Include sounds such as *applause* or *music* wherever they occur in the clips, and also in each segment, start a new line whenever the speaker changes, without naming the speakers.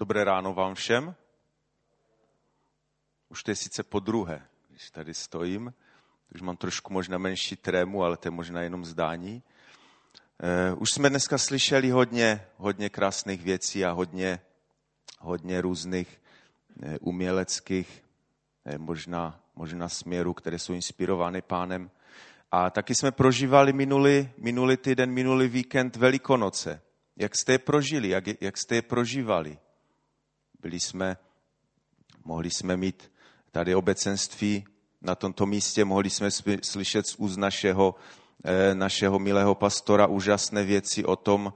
Dobré ráno vám všem. Už to je sice po druhé, když tady stojím. Už mám trošku možná menší trému, ale to je možná jenom zdání. Eh, už jsme dneska slyšeli hodně, hodně krásných věcí a hodně, hodně různých eh, uměleckých eh, možná, možná směrů, které jsou inspirovány pánem. A taky jsme prožívali minulý, minulý týden, minulý víkend Velikonoce. Jak jste je prožili, jak, jak jste je prožívali? Byli jsme, mohli jsme mít tady obecenství na tomto místě, mohli jsme slyšet z úst našeho, eh, našeho milého pastora úžasné věci o tom,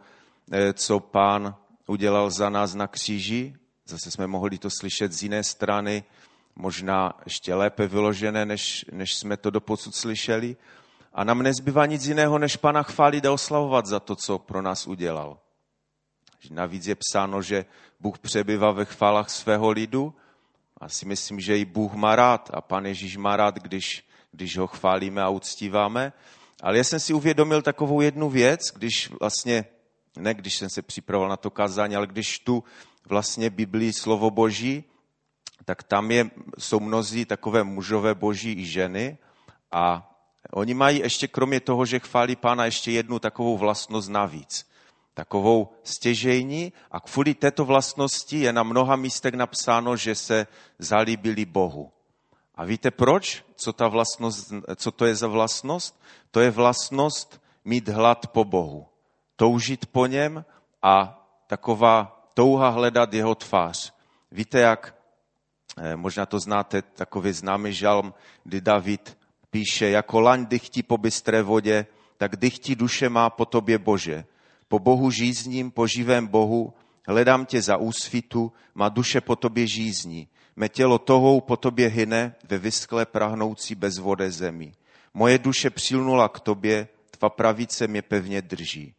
eh, co pán udělal za nás na kříži. Zase jsme mohli to slyšet z jiné strany, možná ještě lépe vyložené, než, než jsme to doposud slyšeli. A nám nezbývá nic jiného, než Pana chválit a oslavovat za to, co pro nás udělal. Navíc je psáno, že Bůh přebývá ve chválách svého lidu. A si myslím, že i Bůh má rád. A Pan Ježíš má rád, když, když ho chválíme a uctíváme. Ale já jsem si uvědomil takovou jednu věc, když vlastně, ne když jsem se připravoval na to kazání, ale když tu vlastně Biblii slovo Boží, tak tam je, jsou mnozí takové mužové boží i ženy. A oni mají ještě kromě toho, že chválí pána, ještě jednu takovou vlastnost navíc takovou stěžejní a kvůli této vlastnosti je na mnoha místech napsáno, že se zalíbili Bohu. A víte proč? Co, ta vlastnost, co to je za vlastnost? To je vlastnost mít hlad po Bohu. Toužit po něm a taková touha hledat jeho tvář. Víte, jak, eh, možná to znáte, takový známý žalm, kdy David píše, jako laň dychtí po bystré vodě, tak dychtí duše má po tobě Bože po Bohu žízním, po živém Bohu, hledám tě za úsvitu, má duše po tobě žízní. Mé tělo tohou po tobě hyne ve vyskle prahnoucí bez vody zemi. Moje duše přilnula k tobě, tva pravice mě pevně drží.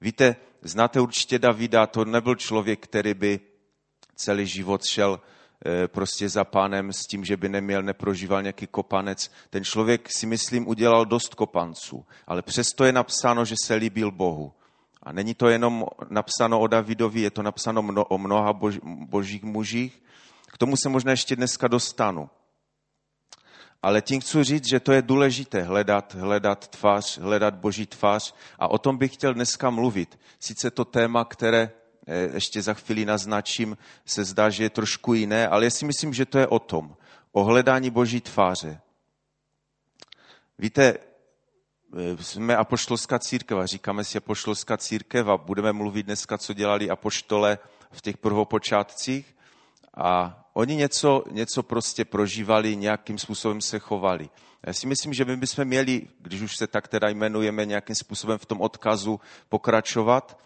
Víte, znáte určitě Davida, to nebyl člověk, který by celý život šel eh, prostě za pánem s tím, že by neměl, neprožíval nějaký kopanec. Ten člověk si myslím udělal dost kopanců, ale přesto je napsáno, že se líbil Bohu. A není to jenom napsáno o Davidovi, je to napsáno mno, o mnoha bož, božích mužích. K tomu se možná ještě dneska dostanu. Ale tím chci říct, že to je důležité hledat, hledat tvář, hledat boží tvář a o tom bych chtěl dneska mluvit. Sice to téma, které eh, ještě za chvíli naznačím, se zdá, že je trošku jiné, ale já si myslím, že to je o tom, o hledání boží tváře. Víte, jsme apoštolská církev a říkáme si apoštolská církev a budeme mluvit dneska, co dělali apoštole v těch prvopočátcích. A oni něco, něco prostě prožívali, nějakým způsobem se chovali. Já si myslím, že my bychom měli, když už se tak teda jmenujeme, nějakým způsobem v tom odkazu pokračovat,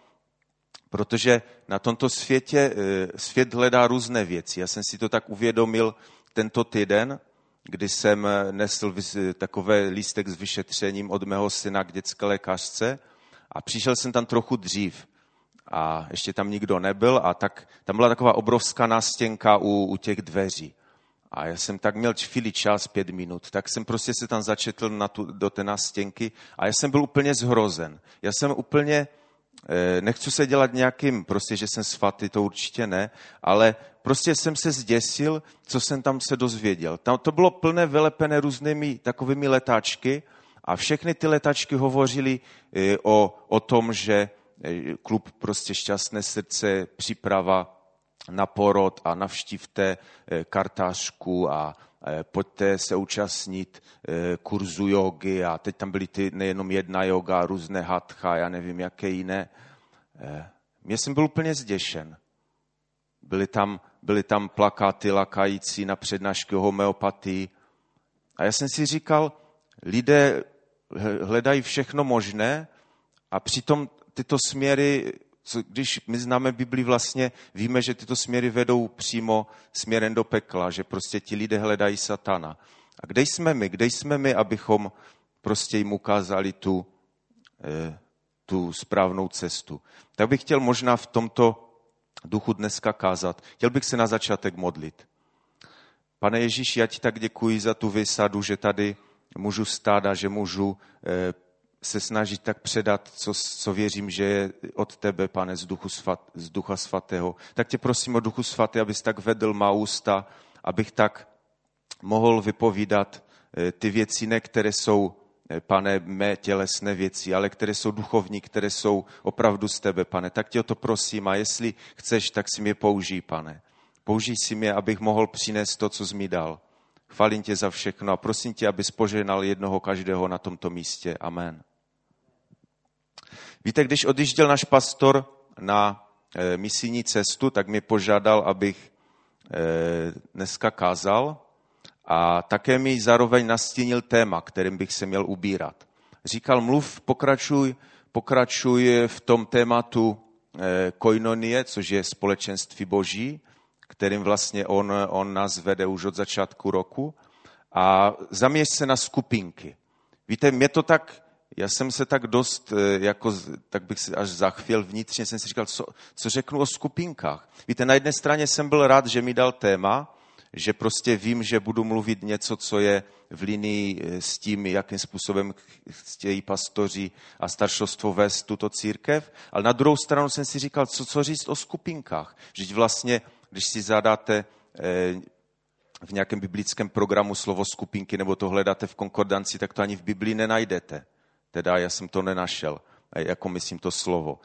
protože na tomto světě eh, svět hledá různé věci. Já jsem si to tak uvědomil tento týden, kdy jsem nesl takové lístek s vyšetřením od mého syna k dětské lékařce a přišel jsem tam trochu dřív a ještě tam nikdo nebyl a tak tam byla taková obrovská nástěnka u, u těch dveří. A já jsem tak měl chvíli čas, pět minut, tak jsem prostě se tam začetl na tu, do té nástěnky a já jsem byl úplně zhrozen. Já jsem úplně, eh, nechci se dělat nějakým, prostě, že jsem svatý, to určitě ne, ale prostě jsem se zděsil, co jsem tam se dozvěděl. Tam to bylo plné vylepené různými takovými letáčky a všechny ty letáčky hovořily e, o, o tom, že e, klub prostě Šťastné srdce, příprava na porod a navštívte e, kartářku a pojďte se účastnit kurzu jogy a teď tam byly ty nejenom jedna yoga, různé hatcha, já nevím, jaké jiné. Mě jsem byl úplně zděšen. Byly tam byly tam plakáty lakající na přednášky homeopatii. A já jsem si říkal, lidé hledají všechno možné a přitom tyto směry, když my známe Bibli vlastně, víme, že tyto směry vedou přímo směrem do pekla, že prostě ti lidé hledají satana. A kde jsme my? Kde jsme my, abychom prostě jim ukázali tu, eh, tu správnou cestu? Tak bych chtěl možná v tomto duchu dneska kázat. Chtěl bych se na začátek modlit. Pane Ježíši, já ti tak děkuji za tu vysadu, že tady můžu stát a že můžu eh, se snažit tak předat, co, co věřím, že je od tebe, pane, z, duchu svat, z ducha svatého. Tak tě prosím o duchu svatý, abys tak vedl má ústa, abych tak mohl vypovídat eh, ty věci, ne které jsou, pane, mé tělesné věci, ale které jsou duchovní, které jsou opravdu z tebe, pane. Tak tě o to prosím a jestli chceš, tak si mě použij, pane. Použij si mě, abych mohl přinést to, co jsi mi dal. Chválím tě za všechno a prosím tě, abys poženal jednoho každého na tomto místě. Amen. Víte, když odjížděl náš pastor na e, misijní cestu, tak mi požádal, abych e, dneska kázal a také mi zároveň nastínil téma, kterým bych se měl ubírat. Říkal, mluv, pokračuj, pokračuj v tom tématu e, koinonie, což je společenství boží, kterým vlastně on, on nás vede už od začátku roku. A zaměř se na skupinky. Víte, mě to tak, já jsem se tak dost, eh, jako, tak bych si až zachvěl vnitřně, jsem si říkal, co, co řeknu o skupinkách. Víte, na jedné straně jsem byl rád, že mi dal téma, že prostě vím, že budu mluvit něco, co je v linii eh, s tím, jakým způsobem chtějí pastoři a staršostvo vést tuto církev, ale na druhou stranu jsem si říkal, co, co říct o skupinkách. Že vlastně když si zadáte eh, v nějakém biblickém programu slovo skupinky nebo to hledáte v konkordanci, tak to ani v Biblii nenajdete. Teda já jsem to nenašel, jako myslím to slovo.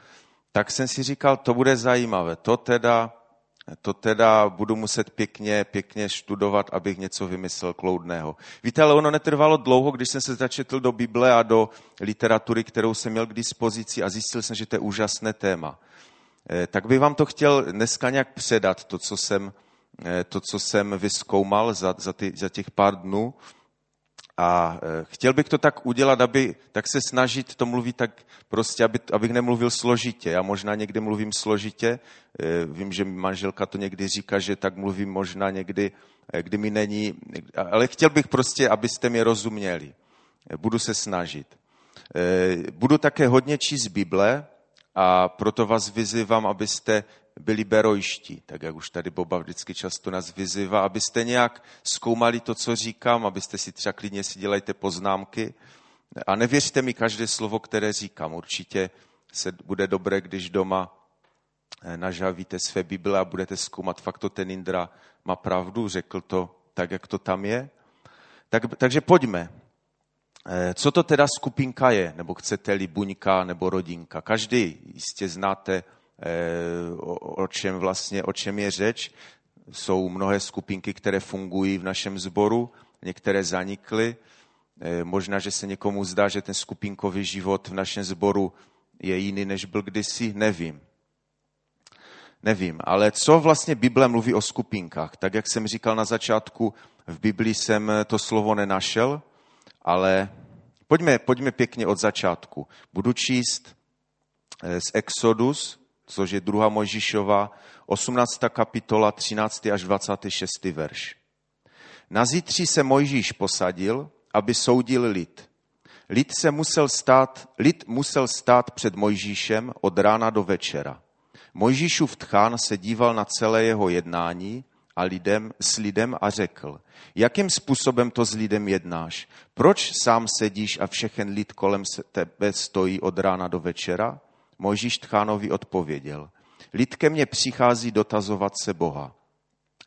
Tak jsem si říkal, to bude zajímavé. To teda, to teda budu muset pěkně, pěkně studovat, abych něco vymyslel kloudného. Víte, ale ono netrvalo dlouho, když jsem se začetl do Bible a do literatury, kterou jsem měl k dispozici a zjistil jsem, že to je úžasné téma. Eh, tak bych vám to chtěl dneska nějak předat, to, co jsem, eh, to, co jsem vyskoumal za, za, ty, za těch pár dnů. A eh, chtěl bych to tak udělat, aby, tak se snažit to mluvit tak prostě, aby, abych nemluvil složitě. Já možná někdy mluvím složitě, vím, že manželka to někdy říká, že tak mluvím možná někdy, kdy mi není, ale chtěl bych prostě, abyste mě rozuměli. Budu se snažit. Budu také hodně číst Bible, a proto vás vyzývám, abyste byli berojští, tak jak už tady Boba vždycky často nás vyzývá, abyste nějak zkoumali to, co říkám, abyste si třeba klidně si dělejte poznámky a nevěřte mi každé slovo, které říkám. Určitě se bude dobré, když doma eh, nažavíte své Bible a budete zkoumat, fakt to ten Indra má pravdu, řekl to tak, jak to tam je. Tak, takže pojďme. Eh, co to teda skupinka je, nebo chcete-li buňka nebo rodinka? Každý jistě znáte, eh, o čem vlastně, o čem je řeč. Jsou mnohé skupinky, které fungují v našem sboru, některé zanikly. Eh, možná, že se někomu zdá, že ten skupinkový život v našem sboru je jiný, než byl kdysi, nevím. Nevím, ale co vlastně Bible mluví o skupinkách? Tak jak jsem říkal na začátku, v Biblii jsem to slovo nenašel, ale pojďme, pojďme pěkně od začátku. Budu číst eh, z Exodus, což je druhá Mojžišova, 18. kapitola, 13. až 26. verš. Na zítří se Mojžíš posadil, aby soudil lid. Lid, se musel stát, lid musel stát před Mojžíšem od rána do večera. Mojžíšův tchán se díval na celé jeho jednání a lidem, s lidem a řekl, jakým způsobem to s lidem jednáš? Proč sám sedíš a všechen lid kolem tebe stojí od rána do večera? Mojžíš Tchánovi odpověděl, lid ke mně přichází dotazovat se Boha.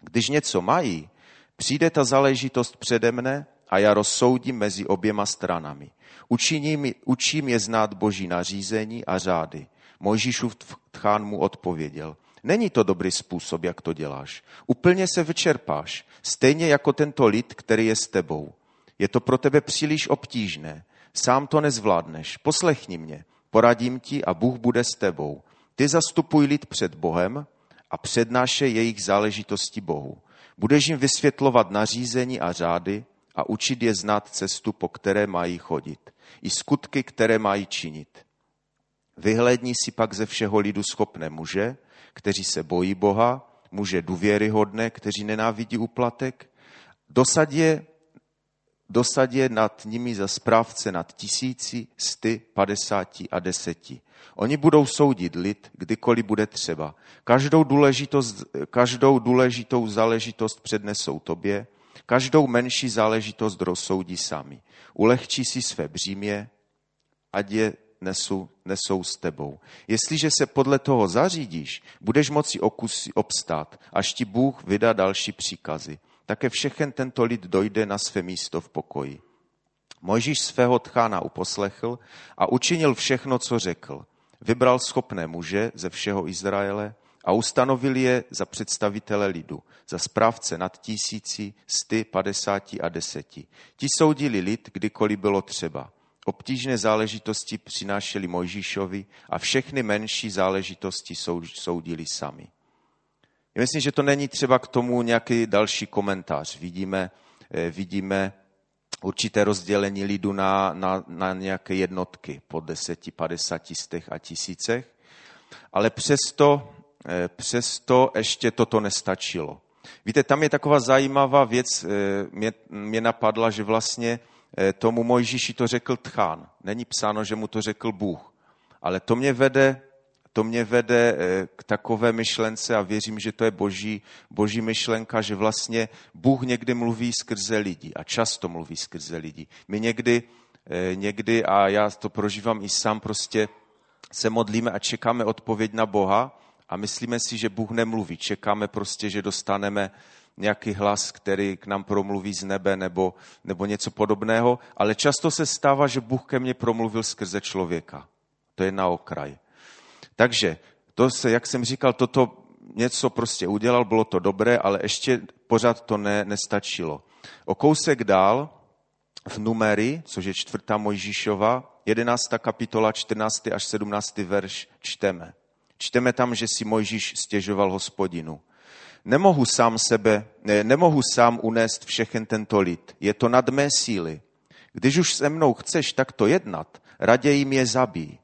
Když něco mají, přijde ta záležitost přede mne a já rozsoudím mezi oběma stranami. Učiním, učím je znát boží nařízení a řády. Mojžíšův tchán mu odpověděl, Není to dobrý způsob, jak to děláš. Úplně se vyčerpáš, stejně jako tento lid, který je s tebou. Je to pro tebe příliš obtížné. Sám to nezvládneš. Poslechni mě. Poradím ti a Bůh bude s tebou. Ty zastupuj lid před Bohem a přednáše jejich záležitosti Bohu. Budeš jim vysvětlovat nařízení a řády a učit je znát cestu, po které mají chodit. I skutky, které mají činit. Vyhledni si pak ze všeho lidu schopné muže, kteří se bojí Boha, muže důvěryhodné, kteří nenávidí úplatek, dosad je, dosad je nad nimi za správce nad tisíci, sty, padesáti a deseti. Oni budou soudit lid, kdykoliv bude třeba. Každou, důležitost, každou důležitou záležitost přednesou tobě, každou menší záležitost rozsoudí sami. Ulehčí si své břímě ať je nesu, nesou s tebou. Jestliže se podle toho zařídíš, budeš moci okusy, obstát, až ti Bůh vydá další příkazy. Také všechen tento lid dojde na své místo v pokoji. Mojžíš svého tchána uposlechl a učinil všechno, co řekl. Vybral schopné muže ze všeho Izraele a ustanovil je za představitele lidu, za správce nad tisíci, sty, padesáti a deseti. Ti soudili lid, kdykoliv bylo třeba. Obtížné záležitosti přinášeli Mojžíšovi a všechny menší záležitosti soudili sami. Myslím, že to není třeba k tomu nějaký další komentář. Vidíme, eh, vidíme určité rozdělení lidu na, na, na nějaké jednotky po deseti, padesátistech a tisícech, ale přesto, eh, přesto ještě toto nestačilo. Víte, tam je taková zajímavá věc, eh, mě, mě napadla, že vlastně tomu Mojžíši to řekl Tchán. Není psáno, že mu to řekl Bůh. Ale to mě vede to mě vede eh, k takové myšlence a věřím, že to je boží, boží myšlenka, že vlastně Bůh někdy mluví skrze lidi a často mluví skrze lidi. My někdy, eh, někdy a já to prožívám i sám, prostě se modlíme a čekáme odpověď na Boha a myslíme si, že Bůh nemluví. Čekáme prostě, že dostaneme nějaký hlas, který k nám promluví z nebe nebo, nebo něco podobného, ale často se stává, že Bůh ke mně promluvil skrze člověka. To je na okraj. Takže to se, jak jsem říkal, toto něco prostě udělal, bylo to dobré, ale ještě pořád to ne, nestačilo. O kousek dál v Numery, což je čtvrtá Mojžíšova, 11. kapitola, 14. až 17. verš čteme. Čteme tam, že si Mojžíš stěžoval hospodinu. Nemohu sám sebe, ne, nemohu sám unést všechen tento lid. Je to nad mé síly. Když už se mnou chceš takto jednat, raději mě zabij.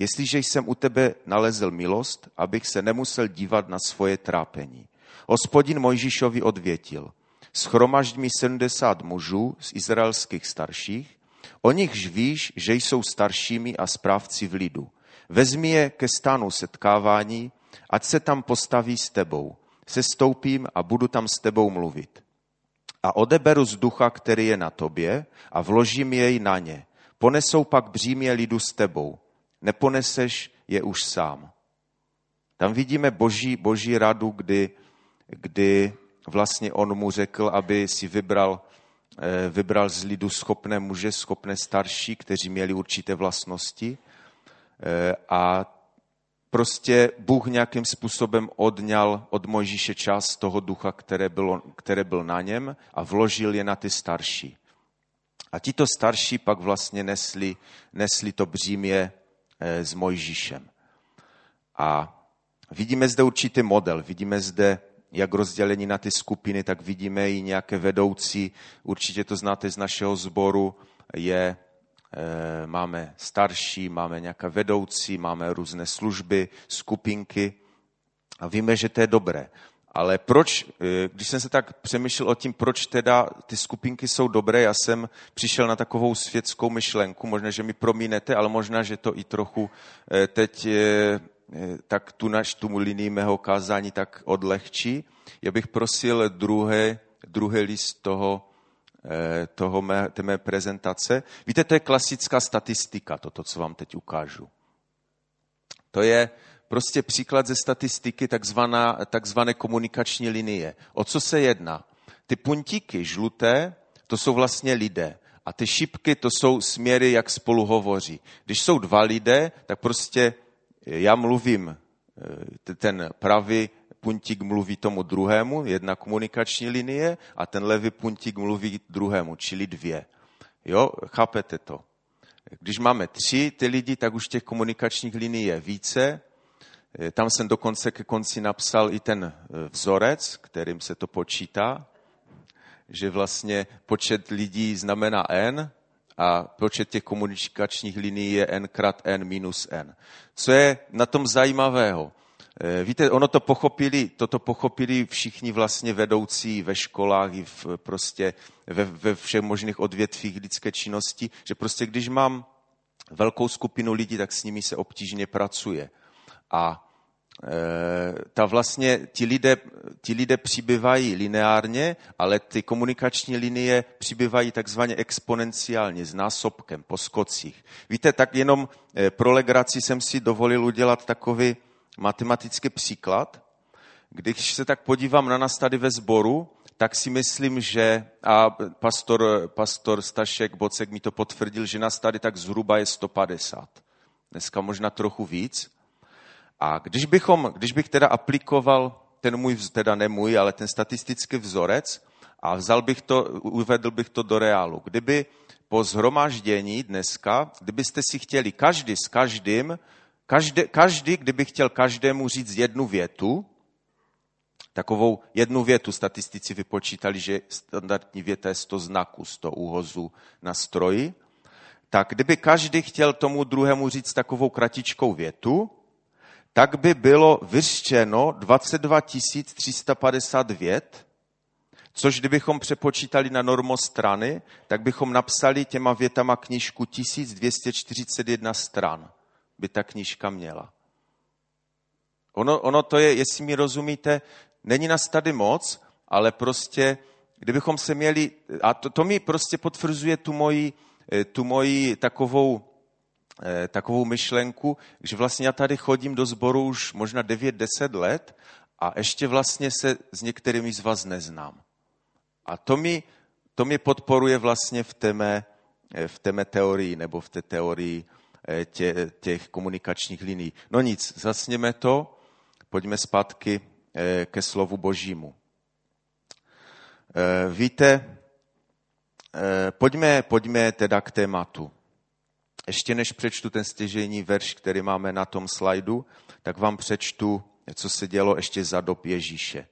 Jestliže jsem u tebe nalezl milost, abych se nemusel dívat na svoje trápení. Hospodin Mojžíšovi odvětil, schromažď mi 70 mužů z izraelských starších, o nichž víš, že jsou staršími a správci v lidu. Vezmi je ke stánu setkávání, ať se tam postaví s tebou. Sestoupím a budu tam s tebou mluvit. A odeberu z ducha, který je na tobě, a vložím jej na ně. Ponesou pak břímě lidu s tebou neponeseš je už sám. Tam vidíme boží, boží radu, kdy, kdy vlastně on mu řekl, aby si vybral, eh, vybral z lidu schopné muže, schopné starší, kteří měli určité vlastnosti. Eh, a prostě Bůh nějakým způsobem odňal od Mojžíše čas toho ducha, které, bylo, které byl na něm a vložil je na ty starší. A tito starší pak vlastně nesli, nesli to břímě s Mojžíšem. A vidíme zde určitý model, vidíme zde jak rozdělení na ty skupiny, tak vidíme i nějaké vedoucí. Určitě to znáte z našeho sboru, je, e, máme starší, máme nějaké vedoucí, máme různé služby, skupinky a víme, že to je dobré. Ale proč, eh, když jsem se tak přemýšlel o tím, proč teda ty skupinky jsou dobré, já jsem přišel na takovou světskou myšlenku, možná, že mi promínete, ale možná, že to i trochu eh, teď eh, tak tu naš, tu linii mého kázání tak odlehčí. Já bych prosil druhé, druhý list toho, toho mé, té mé prezentace. Víte, to je klasická statistika, toto, co vám teď ukážu. To je, prostě příklad ze statistiky, takzvaná, takzvané komunikační linie. O co se jedná? Ty puntíky žluté, to jsou vlastně lidé. A ty šipky, to jsou směry, jak spolu hovoří. Když jsou dva lidé, tak prostě já mluvím, eh, ten pravý puntík mluví tomu druhému, jedna komunikační linie, a ten levý puntík mluví druhému, čili dvě. Jo, chápete to? Když máme tři ty lidi, tak už těch komunikačních linií je více, Eh, tam jsem dokonce ke konci napsal i ten eh, vzorec, kterým se to počítá, že vlastně počet lidí znamená n a počet těch komunikačních linií je n krát n minus n. Co je na tom zajímavého? Eh, víte, ono to pochopili, toto pochopili všichni vlastně vedoucí ve školách i v, prostě ve, ve všech možných odvětvích lidské činnosti, že prostě když mám velkou skupinu lidí, tak s nimi se obtížně pracuje. A ta vlastně, ti lidé, ti lidé přibývají lineárně, ale ty komunikační linie přibývají takzvaně exponenciálně, s násobkem, po skocích. Víte, tak jenom pro legraci jsem si dovolil udělat takový matematický příklad. Když se tak podívám na nás tady ve sboru, tak si myslím, že, a pastor, pastor Stašek Bocek mi to potvrdil, že nás tady tak zhruba je 150. Dneska možná trochu víc. A když, bychom, když bych teda aplikoval ten můj, teda ne můj, ale ten statistický vzorec a vzal bych to, uvedl bych to do reálu. Kdyby po zhromaždění dneska, kdybyste si chtěli každý s každým, každý, každý kdyby chtěl každému říct jednu větu, takovou jednu větu statistici vypočítali, že standardní věta je 100 znaků, 100 úhozů na stroji, tak kdyby každý chtěl tomu druhému říct takovou kratičkou větu, tak by bylo vyřčeno 22 350 vět, což kdybychom přepočítali na normostrany, tak bychom napsali těma větama knížku 1241 stran by ta knížka měla. Ono, ono to je, jestli mi rozumíte, není nás tady moc, ale prostě, kdybychom se měli, a to, to mi prostě potvrzuje tu moji, eh, tu moji takovou, takovou myšlenku, že vlastně já tady chodím do sboru už možná 9-10 let a ještě vlastně se s některými z vás neznám. A to mi, to mi podporuje vlastně v té, mé, eh, v té mé teorii nebo v té teorii tě, těch komunikačních liní. No nic, zasněme to, pojďme zpátky Eh, ke slovu božímu. Eh, víte, eh, pojďme, pojďme teda k tématu. Ještě než přečtu ten stěžejní verš, který máme na tom slajdu, tak vám přečtu, co se dělo ještě za dob Ježíše.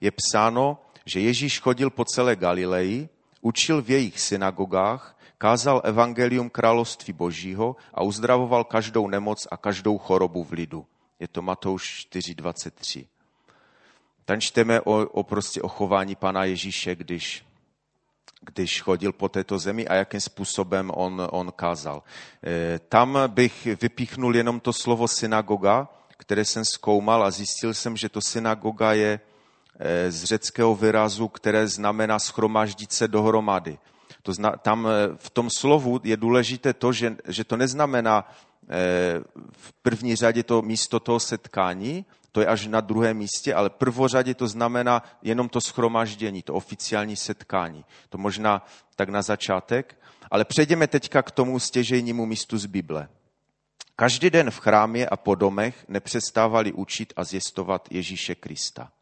Je psáno, že Ježíš chodil po celé Galileji, učil v jejich synagogách, kázal evangelium království božího a uzdravoval každou nemoc a každou chorobu v lidu. Je to Matouš 4.23. Tam čteme o, o, prostě o chování Pana Ježíše, když, když chodil po této zemi a jakým způsobem on, on kázal. E, tam bych vypíchnul jenom to slovo synagoga, které jsem zkoumal a zjistil jsem, že to synagoga je e, z řeckého výrazu, které znamená schromaždit se dohromady. To zna, tam e, v tom slovu je důležité to, že, že to neznamená v první řadě to místo toho setkání, to je až na druhém místě, ale prvořadě to znamená jenom to schromaždění, to oficiální setkání. To možná tak na začátek, ale přejdeme teďka k tomu stěžejnímu místu z Bible. Každý den v chrámě a po domech nepřestávali učit a zjistovat Ježíše Krista.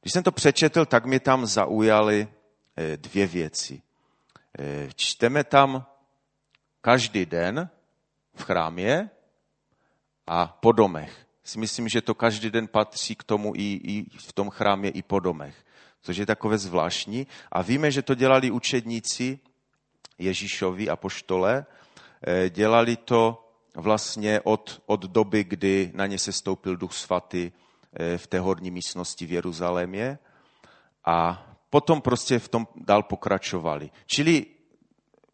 Když jsem to přečetl, tak mě tam zaujaly eh, dvě věci. Eh, čteme tam každý den v chrámě a po domech si myslím, že to každý den patří k tomu i, i v tom chrámě, i po domech, což je takové zvláštní. A víme, že to dělali učedníci Ježíšovi a poštole, eh, dělali to vlastně od, od doby, kdy na ně se stoupil Duch Svatý eh, v té horní místnosti v Jeruzalémě a potom prostě v tom dál pokračovali. Čili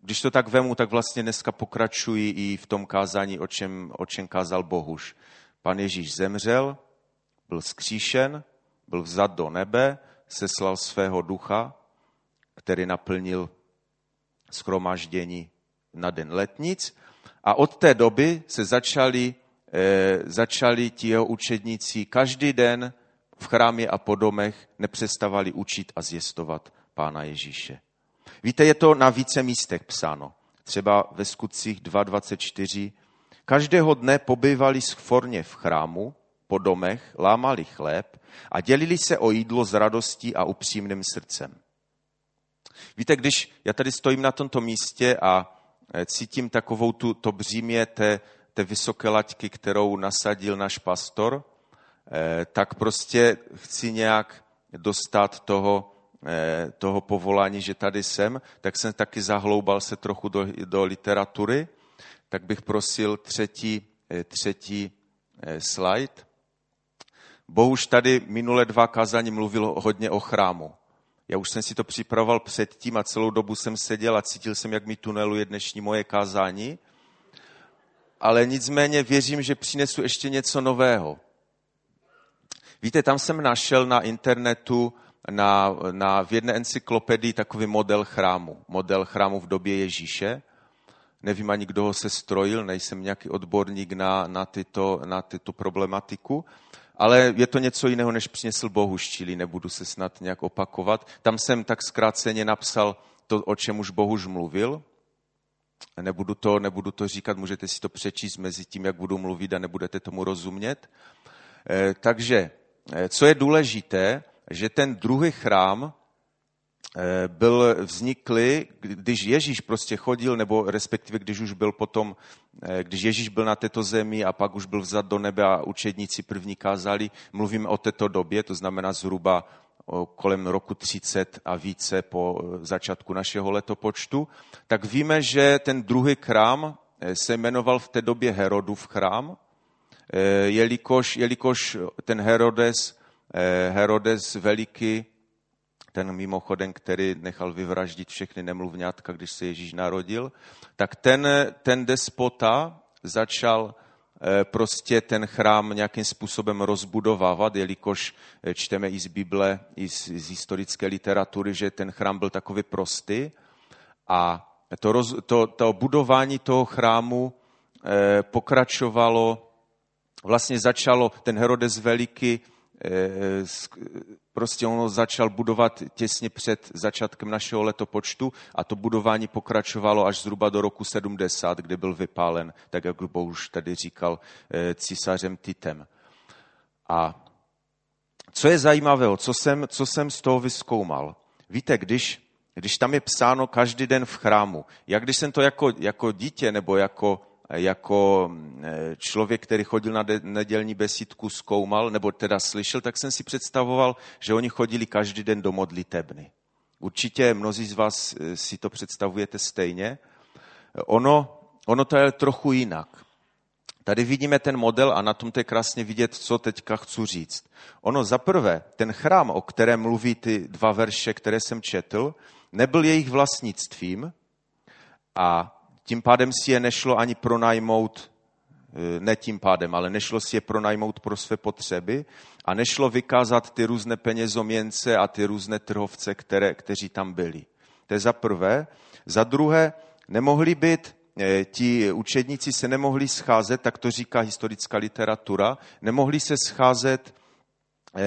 když to tak vemu, tak vlastně dneska pokračují i v tom kázání, o čem, o čem kázal Bohuš. Pan Ježíš zemřel, byl skříšen, byl vzat do nebe, seslal svého ducha, který naplnil schromaždění na den letnic. A od té doby se začali, eh, začali ti jeho učedníci každý den v chrámě a po domech nepřestavali učit a zjistovat Pána Ježíše. Víte, je to na více místech psáno. Třeba ve skutcích 2.24 Každého dne pobývali schvorně v chrámu, po domech, lámali chléb a dělili se o jídlo s radostí a upřímným srdcem. Víte, když já tady stojím na tomto místě a e, cítím takovou tu, to břímě té, té vysoké laťky, kterou nasadil náš pastor, e, tak prostě chci nějak dostat toho, e, toho povolání, že tady jsem, tak jsem taky zahloubal se trochu do, do literatury tak bych prosil třetí, eh, třetí eh, slide. Bohuž tady minulé dva kazání mluvil hodně o chrámu. Já už jsem si to připravoval předtím a celou dobu jsem seděl a cítil jsem, jak mi tuneluje dnešní moje kázání. ale nicméně věřím, že přinesu ještě něco nového. Víte, tam jsem našel na internetu na, na, v jedné encyklopedii takový model chrámu. Model chrámu v době Ježíše. Nevím ani, kdo ho se strojil, nejsem nějaký odborník na, na, tyto, na tyto problematiku, ale je to něco jiného, než přinesl Bohuž, čili nebudu se snad nějak opakovat. Tam jsem tak zkráceně napsal to, o čem už Bohuž mluvil. Nebudu to, nebudu to říkat, můžete si to přečíst mezi tím, jak budu mluvit a nebudete tomu rozumět. E, takže, e, co je důležité, že ten druhý chrám eh, byl vzniklý, když Ježíš prostě chodil, nebo respektive když už byl potom, eh, když Ježíš byl na této zemi a pak už byl vzat do nebe a učedníci první kázali, mluvíme o této době, to znamená zhruba kolem roku 30 a více po eh, začátku našeho letopočtu, tak víme, že ten druhý chrám se jmenoval v té době Herodův chrám, jelikož, jelikož ten Herodes Eh, Herodes Veliký, ten mimochodem, který nechal vyvraždit všechny nemluvňátka, když se Ježíš narodil, tak ten, ten despota začal eh, prostě ten chrám nějakým způsobem rozbudovávat, jelikož eh, čteme i z Bible, i z, z historické literatury, že ten chrám byl takový prostý. A to, roz, to, to budování toho chrámu eh, pokračovalo, vlastně začalo ten Herodes Veliký prostě ono začal budovat těsně před začátkem našeho letopočtu a to budování pokračovalo až zhruba do roku 70, kdy byl vypálen, tak jak už tady říkal, eh, císařem Titem. A co je zajímavého, co jsem, co jsem z toho vyskoumal? Víte, když, když tam je psáno každý den v chrámu, jak když jsem to jako, jako dítě nebo jako jako eh, člověk, který chodil na nedělní besídku, zkoumal, nebo teda slyšel, tak jsem si představoval, že oni chodili každý den do modlitebny. Určitě mnozí z vás eh, si to představujete stejně. Ono, ono to je trochu jinak. Tady vidíme ten model a na tom to je krásně vidět, co teďka chci říct. Ono zaprvé, ten chrám, o kterém mluví ty dva verše, které jsem četl, nebyl jejich vlastnictvím a tím pádem si je nešlo ani pronajmout, eh, ne tím pádem, ale nešlo si je pronajmout pro své potřeby a nešlo vykázat ty různé penězoměnce a ty různé trhovce, které, kteří tam byli. To je za prvé. Za druhé, nemohli být eh, ti učedníci se nemohli scházet, tak to říká historická literatura, nemohli se scházet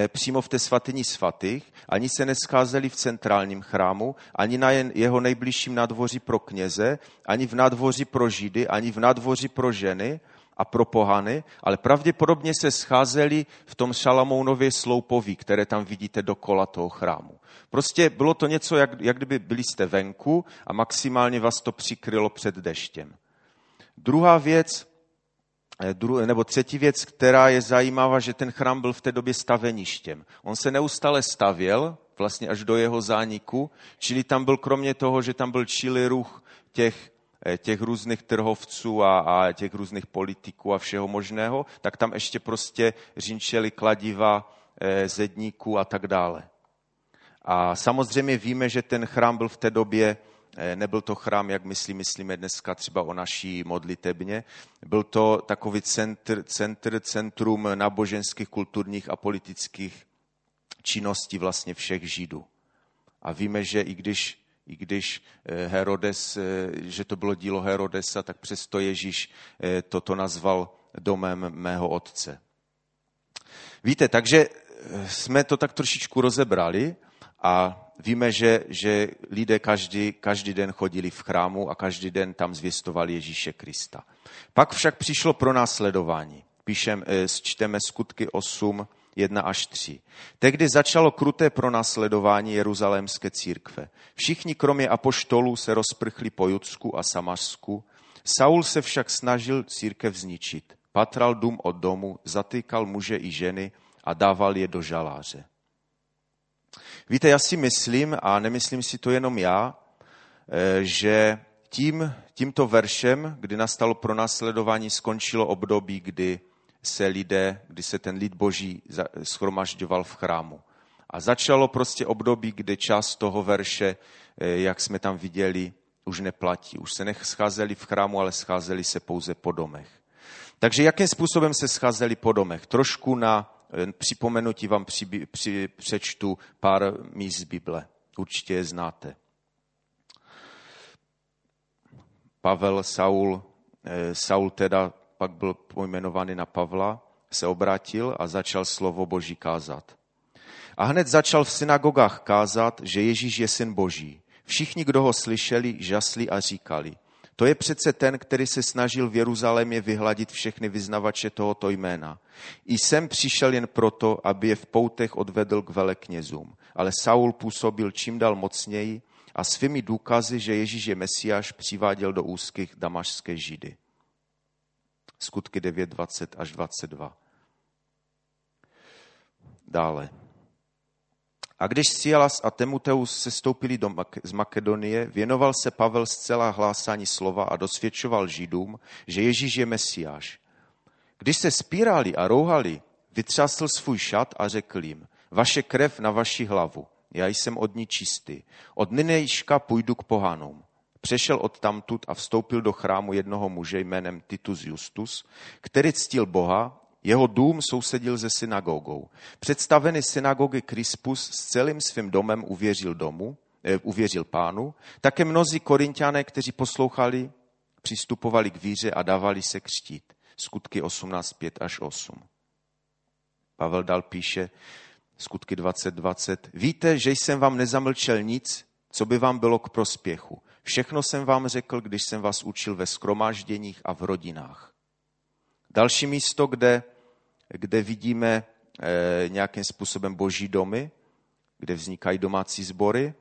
přímo v té svatyni svatých, ani se nescházeli v centrálním chrámu, ani na jeho nejbližším nadvoří pro kněze, ani v nadvoří pro židy, ani v nadvoří pro ženy a pro pohany, ale pravděpodobně se scházeli v tom Šalamounově sloupoví, které tam vidíte dokola toho chrámu. Prostě bylo to něco, jak, jak kdyby byli jste venku a maximálně vás to přikrylo před deštěm. Druhá věc, Nebo třetí věc, která je zajímavá, že ten chrám byl v té době staveništěm. On se neustále stavěl, vlastně až do jeho zániku, čili tam byl kromě toho, že tam byl čili ruch těch, eh, těch různých trhovců a, a těch různých politiků a všeho možného, tak tam ještě prostě řinčeli kladiva, eh, zedníků a tak dále. A samozřejmě víme, že ten chrám byl v té době nebyl to chrám, jak myslí, myslíme dneska třeba o naší modlitebně. Byl to takový centr, centr, centrum náboženských, kulturních a politických činností vlastně všech Židů. A víme, že i když, i když eh, Herodes, eh, že to bylo dílo Herodesa, tak přesto Ježíš toto nazval domem mého otce. Víte, takže jsme to tak trošičku rozebrali a víme, že, že lidé každý, každý den chodili v chrámu a každý den tam zvěstovali Ježíše Krista. Pak však přišlo pro následování. Píšem, eh, čteme skutky 8, 1 až 3. Tehdy začalo kruté pronásledování jeruzalémské církve. Všichni kromě apoštolů se rozprchli po Judsku a Samařsku. Saul se však snažil církev zničit. Patral dům od domu, zatýkal muže i ženy a dával je do žaláře. Víte, já si myslím, a nemyslím si to jenom já, eh, že tím, tímto veršem, kdy nastalo pro následování, skončilo období, kdy se lidé, kdy se ten lid boží schromažďoval v chrámu. A začalo prostě období, kdy část toho verše, eh, jak jsme tam viděli, už neplatí. Už se nescházeli v chrámu, ale scházeli se pouze po domech. Takže jakým způsobem se scházeli po domech? Trošku na připomenutí vám při, při, přečtu pár míst z Bible. Určitě je znáte. Pavel, Saul, Saul teda pak byl pojmenovaný na Pavla, se obrátil a začal slovo Boží kázat. A hned začal v synagogách kázat, že Ježíš je syn Boží. Všichni, kdo ho slyšeli, žasli a říkali, to je přece ten, který se snažil v Jeruzalémě vyhladit všechny vyznavače tohoto jména. I sem přišel jen proto, aby je v poutech odvedl k veleknězům. Ale Saul působil čím dál mocněji a svými důkazy, že Ježíš je Mesiáš, přiváděl do úzkých damašské židy. Skutky 9, 20 až 22. Dále. A když Silas a Temuteus se stoupili do, z Makedonie, věnoval se Pavel zcela hlásání slova a dosvědčoval Židům, že Ježíš je Mesiáš. Když se spírali a rouhali, vytřásl svůj šat a řekl jim, vaše krev na vaši hlavu, já jsem od ní čistý. Od nynějška půjdu k pohanům. Přešel od tamtud a vstoupil do chrámu jednoho muže jménem Titus Justus, který ctil Boha jeho dům sousedil se synagogou. Představený synagogy Krispus s celým svým domem uvěřil domu, eh, uvěřil pánu. Také mnozí korintiané, kteří poslouchali, přistupovali k víře a dávali se křtít. Skutky 18, 5 až 8. Pavel dal píše, skutky 20, 20. Víte, že jsem vám nezamlčel nic, co by vám bylo k prospěchu. Všechno jsem vám řekl, když jsem vás učil ve skromážděních a v rodinách. Další místo, kde kde vidíme eh, nějakým způsobem boží domy, kde vznikají domácí sbory,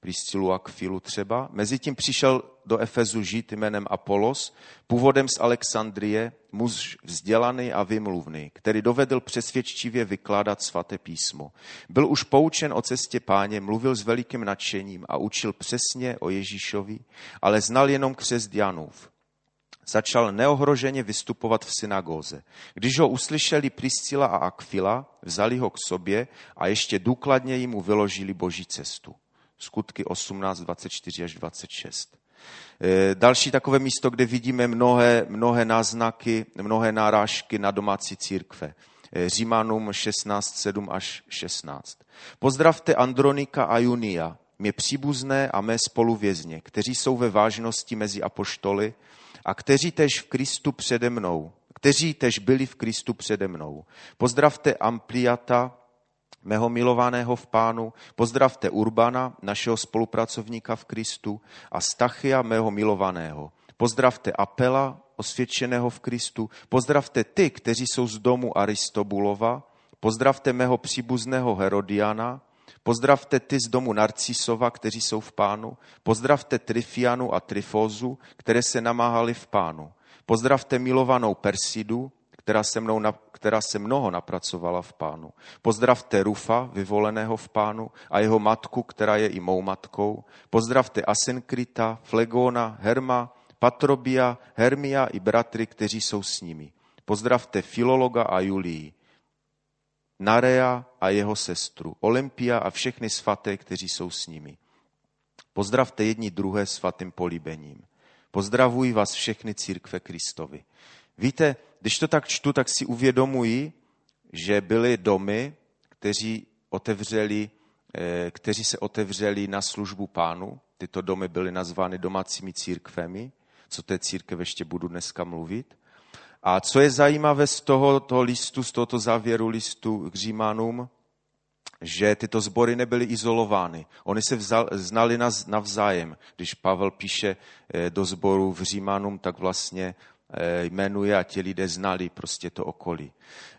Priscilu a Kfilu třeba. Mezitím přišel do Efezu žít jménem Apolos, původem z Alexandrie, muž vzdělaný a vymluvný, který dovedl přesvědčivě vykládat svaté písmo. Byl už poučen o cestě páně, mluvil s velikým nadšením a učil přesně o Ježíšovi, ale znal jenom křest Janův začal neohroženě vystupovat v synagóze. Když ho uslyšeli Priscila a Akvila, vzali ho k sobě a ještě důkladněji mu vyložili boží cestu. Skutky 18, 24 až 26. Eh, další takové místo, kde vidíme mnohé, mnohé náznaky, mnohé nárážky na domácí církve. Eh, Římanům 16, 7 až 16. Pozdravte Andronika a Junia, mě příbuzné a mé spoluvězně, kteří jsou ve vážnosti mezi apoštoly a kteří tež v Kristu přede mnou, kteří tež byli v Kristu přede mnou. Pozdravte Ampliata, mého milovaného v pánu, pozdravte Urbana, našeho spolupracovníka v Kristu a Stachia, mého milovaného. Pozdravte Apela, osvědčeného v Kristu, pozdravte ty, kteří jsou z domu Aristobulova, pozdravte mého příbuzného Herodiana, Pozdravte ty z domu Narcisova, kteří jsou v pánu. Pozdravte Trifianu a Trifózu, které se namáhali v pánu. Pozdravte milovanou Persidu, která se, mnou, která se mnoho napracovala v pánu. Pozdravte Rufa, vyvoleného v pánu, a jeho matku, která je i mou matkou. Pozdravte Asenkrita, Flegona, Herma, Patrobia, Hermia i bratry, kteří jsou s nimi. Pozdravte Filologa a Julii. Narea a jeho sestru, Olympia a všechny svaté, kteří jsou s nimi. Pozdravte jedni druhé svatým políbením. Pozdravuji vás všechny církve Kristovi. Víte, když to tak čtu, tak si uvědomuji, že byly domy, kteří, otevřeli, eh, kteří se otevřeli na službu pánu. Tyto domy byly nazvány domácími církvemi. Co té církev ještě budu dneska mluvit. A co je zajímavé z tohoto listu, z tohoto závěru listu k Římanům, že tyto sbory nebyly izolovány. Oni se vzal, znali navzájem. Když Pavel píše eh, do sboru v Římanům, tak vlastně eh, jmenuje a ti lidé znali prostě to okolí.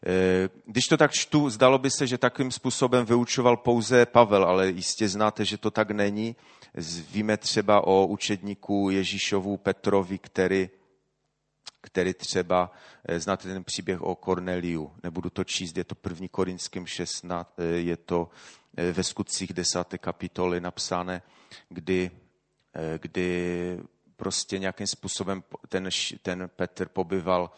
Eh, když to tak čtu, zdalo by se, že takovým způsobem vyučoval pouze Pavel, ale jistě znáte, že to tak není. Víme třeba o učedníku Ježíšovu Petrovi, který který třeba, eh, znáte ten příběh o Korneliu, nebudu to číst, je to první Korinským 16, eh, je to eh, ve skutcích desáté kapitoly napsané, kdy, kdy prostě nějakým způsobem ten, ten Petr pobyval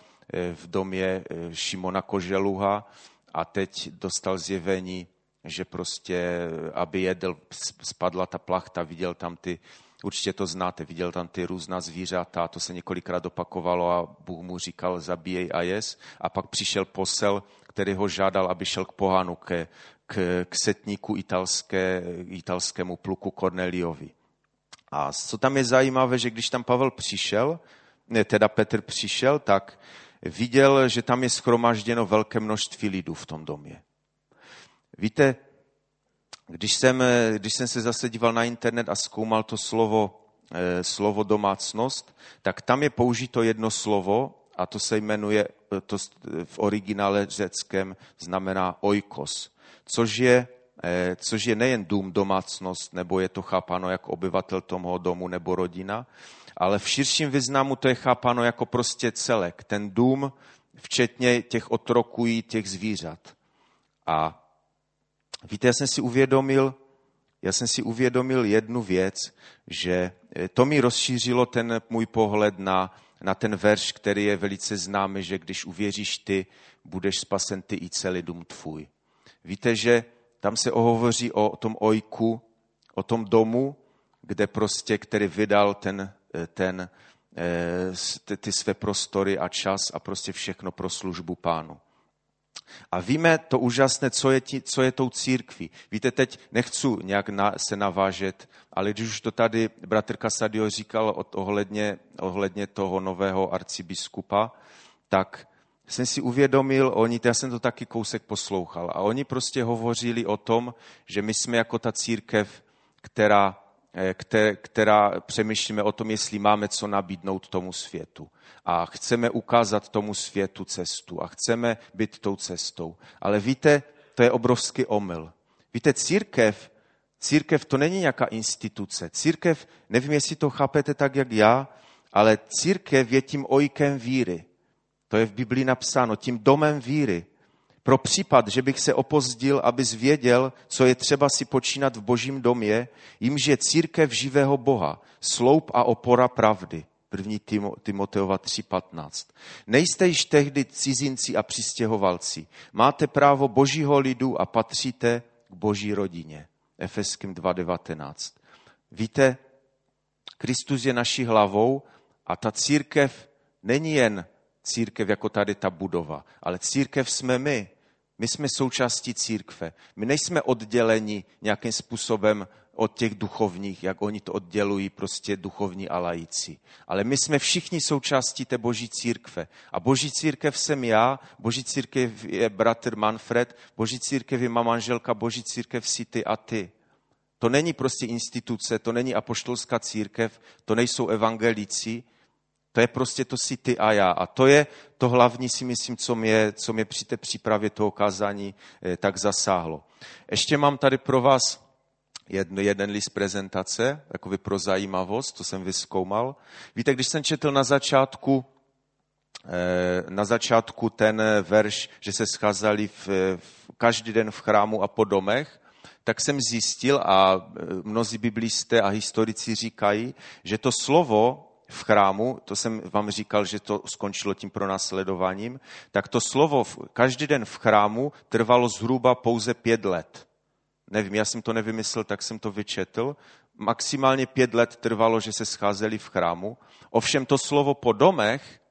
v domě Šimona Koželuha a teď dostal zjevení, že prostě, aby jedl, spadla ta plachta, viděl tam ty určitě to znáte, viděl tam ty různá zvířata, to se několikrát opakovalo a Bůh mu říkal zabíjej a jes. A pak přišel posel, který ho žádal, aby šel k pohanu, ke, k, k setníku italské, italskému pluku Corneliovi. A co tam je zajímavé, že když tam Pavel přišel, ne, teda Petr přišel, tak viděl, že tam je schromažděno velké množství lidů v tom domě. Víte, když jsem, když jsem se zase díval na internet a zkoumal to slovo, eh, slovo domácnost, tak tam je použito jedno slovo a to se jmenuje, to v originále řeckém znamená oikos, což je, eh, což je nejen dům, domácnost, nebo je to chápáno jako obyvatel toho domu nebo rodina, ale v širším významu to je chápáno jako prostě celek. Ten dům, včetně těch otrokují, těch zvířat. A víte, já jsem si uvědomil, já jsem si uvědomil jednu věc, že eh, to mi rozšířilo ten můj pohled na, na ten verš, který je velice známý, že když uvěříš ty, budeš spasen ty i celý dům tvůj. Víte, že tam se ohovoří o tom ojku, o tom domu, kde prostě, který vydal ten ten, eh, ty své prostory a čas a prostě všechno pro službu pánu. A víme to úžasné, co je, tí, co je tou církví. Víte, teď nechci nějak na, se navážet, ale když už to tady bratr Kasadio říkal od, ohledně, ohledně toho nového arcibiskupa, tak jsem si uvědomil, oni, já jsem to taky kousek poslouchal, a oni prostě hovořili o tom, že my jsme jako ta církev, která která přemýšlíme o tom, jestli máme co nabídnout tomu světu. A chceme ukázat tomu světu cestu a chceme být tou cestou. Ale víte, to je obrovský omyl. Víte, církev, církev to není nějaká instituce. Církev, nevím, jestli to chápete tak, jak já, ale církev je tím ojkem víry. To je v Biblii napsáno, tím domem víry. Pro případ, že bych se opozdil, aby zvěděl, co je třeba si počínat v božím domě, jimž je církev živého Boha, sloup a opora pravdy. 1. Timoteova 3.15. Nejste již tehdy cizinci a přistěhovalci. Máte právo božího lidu a patříte k boží rodině. Efeským 2.19. Víte, Kristus je naší hlavou a ta církev není jen církev jako tady ta budova, ale církev jsme my. My jsme součástí církve. My nejsme odděleni nějakým způsobem od těch duchovních, jak oni to oddělují, prostě duchovní a lajíci. Ale my jsme všichni součástí té boží církve. A boží církev jsem já, boží církev je bratr Manfred, boží církev je má manželka, boží církev si ty a ty. To není prostě instituce, to není apoštolská církev, to nejsou evangelici, to je prostě to si ty a já. A to je to hlavní, si myslím, co mě, co mě při té přípravě toho kázání eh, tak zasáhlo. Ještě mám tady pro vás jedno, jeden list prezentace, takový pro zajímavost, to jsem vyskoumal. Víte, když jsem četl na začátku, eh, na začátku ten verš, že se scházeli v, v, každý den v chrámu a po domech, tak jsem zjistil, a eh, mnozí biblisté a historici říkají, že to slovo v chrámu, to jsem vám říkal, že to skončilo tím pronásledováním, tak to slovo každý den v chrámu trvalo zhruba pouze pět let. Nevím, já jsem to nevymyslel, tak jsem to vyčetl. Maximálně pět let trvalo, že se scházeli v chrámu. Ovšem to slovo po domech,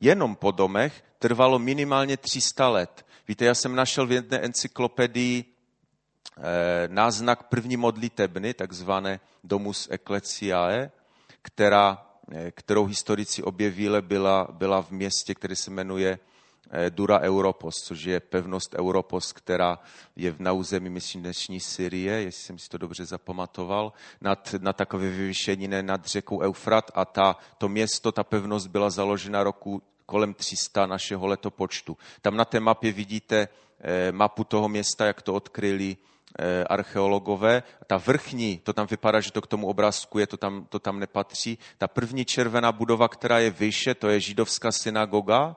jenom po domech, trvalo minimálně 300 let. Víte, já jsem našel v jedné encyklopedii eh, náznak první modlitebny, takzvané Domus Ecclesiae, která, eh, kterou historici objevili, byla, byla v městě, které se jmenuje eh, Dura Europos, což je pevnost Europos, která je na území, myslím, dnešní Syrie, jestli jsem si to dobře zapamatoval, nad, na takové vyvýšení nad řekou Eufrat a ta, to město, ta pevnost byla založena roku kolem 300 našeho letopočtu. Tam na té mapě vidíte eh, mapu toho města, jak to odkryli archeologové. Ta vrchní, to tam vypadá, že to k tomu obrázku je, to tam, to tam nepatří. Ta první červená budova, která je vyše, to je židovská synagoga.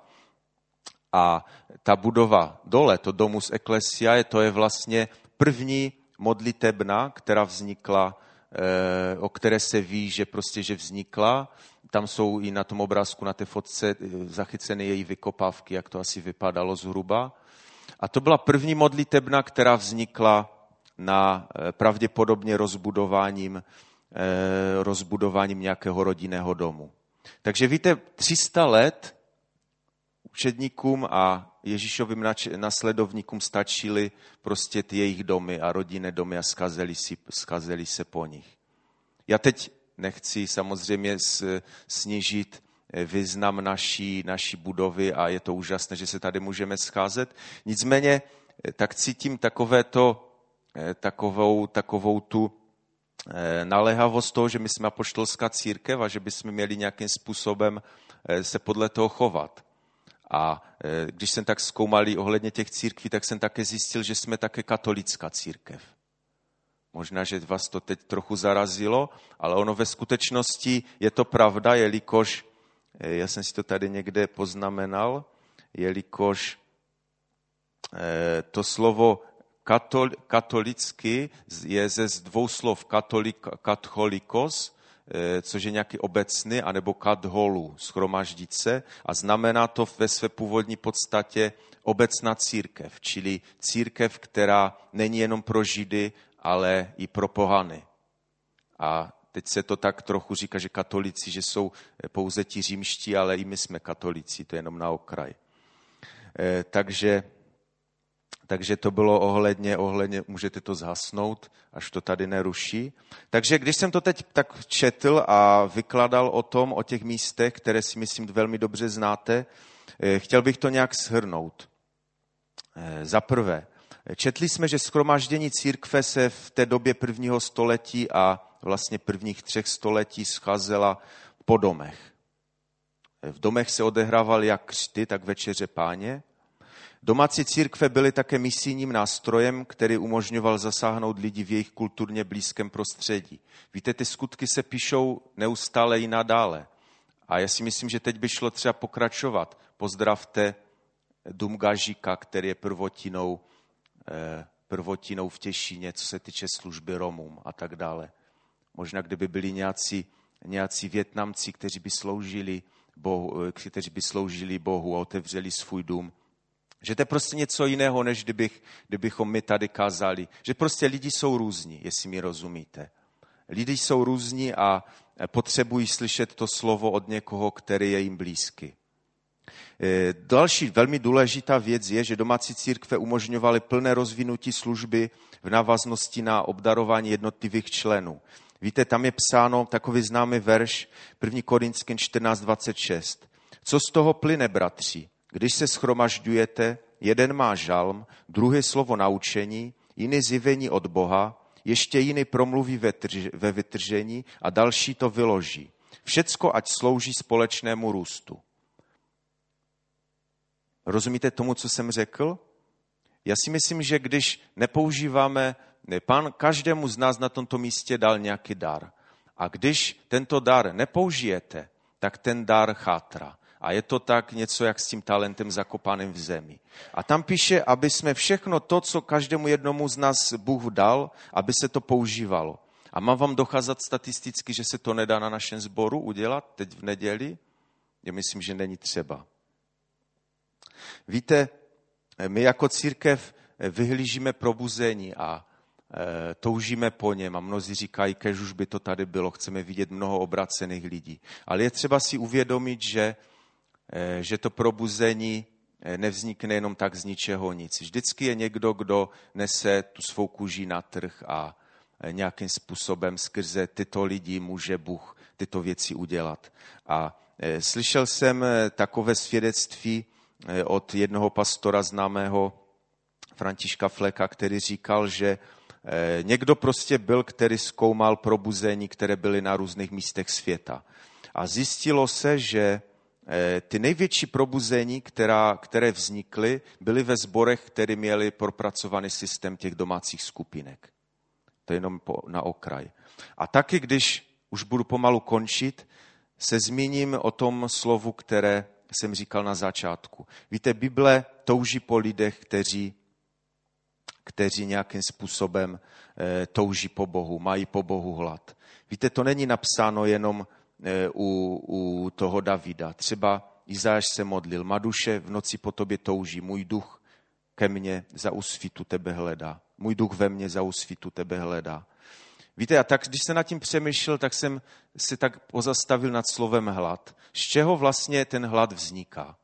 A ta budova dole, to Domus Ecclesia, to je vlastně první modlitebna, která vznikla, eh, o které se ví, že prostě, že vznikla. Tam jsou i na tom obrázku, na té fotce eh, zachyceny její vykopávky, jak to asi vypadalo zhruba. A to byla první modlitebna, která vznikla na eh, pravděpodobně rozbudováním rozbudováním nějakého rodinného domu. Takže víte, 300 let učedníkům a Ježíšovým nasledovníkům stačily prostě ty jejich domy a rodinné domy a skazeli, si, skazeli se po nich. Já teď nechci samozřejmě snížit eh, význam naší, naší budovy a je to úžasné, že se tady můžeme scházet. Nicméně eh, tak cítím takovéto, eh, takovou, takovou tu naléhavost toho, že my jsme apoštolská církev a že bychom měli nějakým způsobem se podle toho chovat. A když jsem tak zkoumal ohledně těch církví, tak jsem také zjistil, že jsme také katolická církev. Možná, že vás to teď trochu zarazilo, ale ono ve skutečnosti je to pravda, jelikož, eh, já jsem si to tady někde poznamenal, jelikož eh, to slovo katol, katolicky je ze dvou slov katolik, katholikos, eh, což je nějaký obecný, anebo katholu, schromaždit se, a znamená to ve své původní podstatě obecná církev, čili církev, která není jenom pro Židy, ale i pro pohany. A teď se to tak trochu říká, že katolici, že jsou pouze ti římští, ale i my jsme katolici, to je jenom na okraj. E, takže, takže to bylo ohledně, ohledně, můžete to zhasnout, až to tady neruší. Takže když jsem to teď tak četl a vykladal o tom, o těch místech, které si myslím velmi dobře znáte, e, chtěl bych to nějak shrnout. E, za prvé, Četli jsme, že schromáždění církve se v té době prvního století a vlastně prvních třech století scházela po domech. V domech se odehrávaly jak křty, tak večeře páně. Domácí církve byly také misijním nástrojem, který umožňoval zasáhnout lidi v jejich kulturně blízkém prostředí. Víte, ty skutky se píšou neustále i nadále. A já si myslím, že teď by šlo třeba pokračovat. Pozdravte Dumgažika, který je prvotinou Eh, prvotinou v Těšíně, co se týče služby Romům a tak dále. Možná kdyby byli nějací, nějací Větnamci, kteří by sloužili Bohu, eh, kteří by sloužili Bohu a otevřeli svůj dům, že to je prostě něco jiného, než kdybych, kdybychom my tady kázali. Že prostě lidi jsou různí, jestli mi rozumíte. Lidi jsou různí a potřebují slyšet to slovo od někoho, který je jim blízky. Eh, další velmi důležitá věc je, že domácí církve umožňovaly plné rozvinutí služby v návaznosti na obdarování jednotlivých členů. Víte, tam je psáno takový známý verš 1. Korinským 14.26. Co z toho plyne, bratři? Když se schromažďujete, jeden má žalm, druhý slovo naučení, jiný zjevení od Boha, ještě jiný promluví ve, trž, ve vytržení a další to vyloží. Všecko ať slouží společnému růstu. Rozumíte tomu, co jsem řekl? Já si myslím, že když nepoužíváme, ne, pán každému z nás na tomto místě dal nějaký dar. A když tento dar nepoužijete, tak ten dar chátra. A je to tak něco jak s tím talentem zakopaným v zemi. A tam píše, aby jsme všechno to, co každému jednomu z nás Bůh dal, aby se to používalo. A mám vám docházet statisticky, že se to nedá na našem sboru udělat teď v neděli? Já myslím, že není třeba. Víte, my jako církev vyhlížíme probuzení a e, toužíme po něm a mnozí říkají, kež už by to tady bylo, chceme vidět mnoho obracených lidí. Ale je třeba si uvědomit, že, že to probuzení e, nevznikne jenom tak z ničeho nic. Vždycky je někdo, kdo nese tu svou kůži na trh a nějakým způsobem skrze tyto lidi může Bůh tyto věci udělat. A slyšel jsem takové svědectví Eh, od jednoho pastora známého Františka Fleka, který říkal, že eh, někdo prostě byl, který zkoumal probuzení, které byly na různých místech světa. A zjistilo se, že eh, ty největší probuzení, která, které vznikly, byly ve zborech, které měly propracovaný systém těch domácích skupinek. To je jenom po, na okraj. A taky, když už budu pomalu končit, se zmíním o tom slovu, které jsem říkal na začátku. Víte, Bible touží po lidech, kteří, kteří nějakým způsobem e, touží po Bohu, mají po Bohu hlad. Víte, to není napsáno jenom u, u toho Davida. Třeba Izáš se modlil, Maduše v noci po tobě touží, můj duch ke mně za úsvitu tebe hledá. Můj duch ve mně za úsvitu tebe hledá. Víte, a tak, když jsem nad tím přemýšlel, tak jsem si tak pozastavil nad slovem hlad. Z čeho vlastně ten hlad vzniká?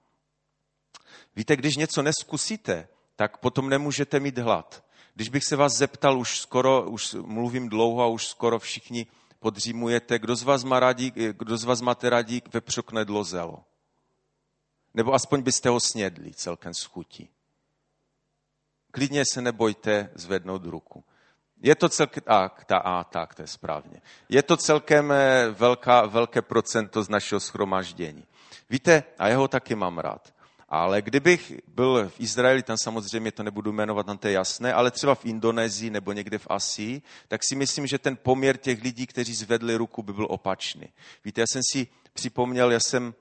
Víte, když něco neskusíte, tak potom nemůžete mít hlad. Když bych se vás zeptal, už skoro, už mluvím dlouho a už skoro všichni podřímujete, kdo z vás, má radí, kdo z vás máte radí vepřoknedlo zelo? Nebo aspoň byste ho snědli celkem s chutí. Klidně se nebojte zvednout ruku. Je to celkem, a, ta, a tak, to je správně. Je to celkem eh, velká, velké procento z našeho schromaždění. Víte, a já ho taky mám rád. Ale kdybych byl v Izraeli, tam samozřejmě to nebudu jmenovat, tam to je jasné, ale třeba v Indonésii nebo někde v Asii, tak si myslím, že ten poměr těch lidí, kteří zvedli ruku, by byl opačný. Víte, já jsem si připomněl, já jsem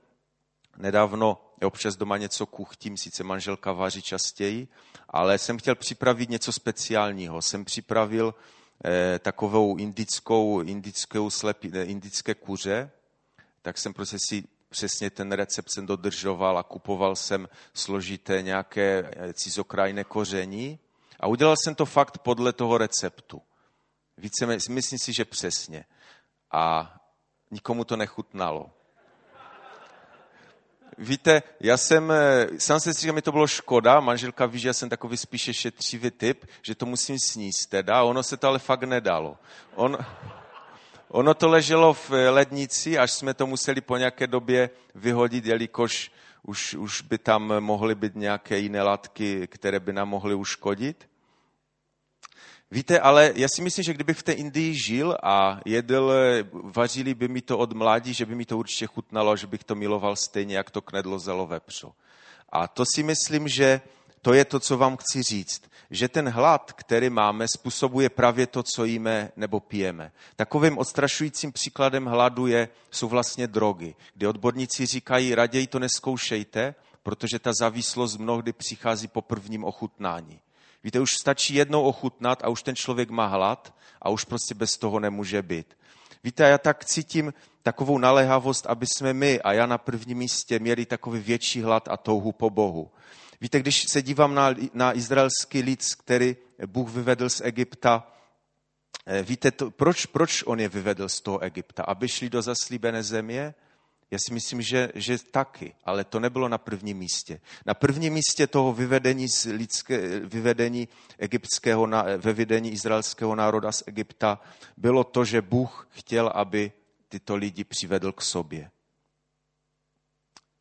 nedávno občas doma něco kuchtím, sice manželka vaří častěji, ale jsem chtěl připravit něco speciálního. Jsem připravil eh, takovou indickou, indickou slepi, eh, indické kuře, tak jsem prostě si přesně ten recept jsem dodržoval a kupoval jsem složité nějaké eh, cizokrajné koření a udělal jsem to fakt podle toho receptu. Více, myslím si, že přesně. A nikomu to nechutnalo. Víte, já jsem, eh, sám se říkám, mi to bylo škoda, manželka ví, že já jsem takový spíše šetřivý typ, že to musím sníst teda, ono se to ale fakt nedalo. On, ono to leželo v lednici, až jsme to museli po nějaké době vyhodit, jelikož už, už by tam mohly být nějaké jiné látky, které by nám mohly uškodit. Víte, ale já si myslím, že kdybych v té Indii žil a jedl, vařili by mi to od mládí, že by mi to určitě chutnalo, že bych to miloval stejně, jak to knedlo zelo vepřo. A to si myslím, že to je to, co vám chci říct. Že ten hlad, který máme, způsobuje právě to, co jíme nebo pijeme. Takovým odstrašujícím příkladem hladu je, jsou vlastně drogy, kdy odborníci říkají, raději to neskoušejte, protože ta závislost mnohdy přichází po prvním ochutnání. Víte, už stačí jednou ochutnat a už ten člověk má hlad a už prostě bez toho nemůže být. Víte, já tak cítím takovou naléhavost, aby jsme my a já na prvním místě měli takový větší hlad a touhu po Bohu. Víte, když se dívám na, na izraelský lid, který Bůh vyvedl z Egypta, eh, víte, to, proč, proč on je vyvedl z toho Egypta? Aby šli do zaslíbené země? Já si myslím, že, že taky, ale to nebylo na prvním místě. Na prvním místě toho vyvedení, z lidské, vyvedení egyptského, vyvedení izraelského národa z Egypta bylo to, že Bůh chtěl, aby tyto lidi přivedl k sobě.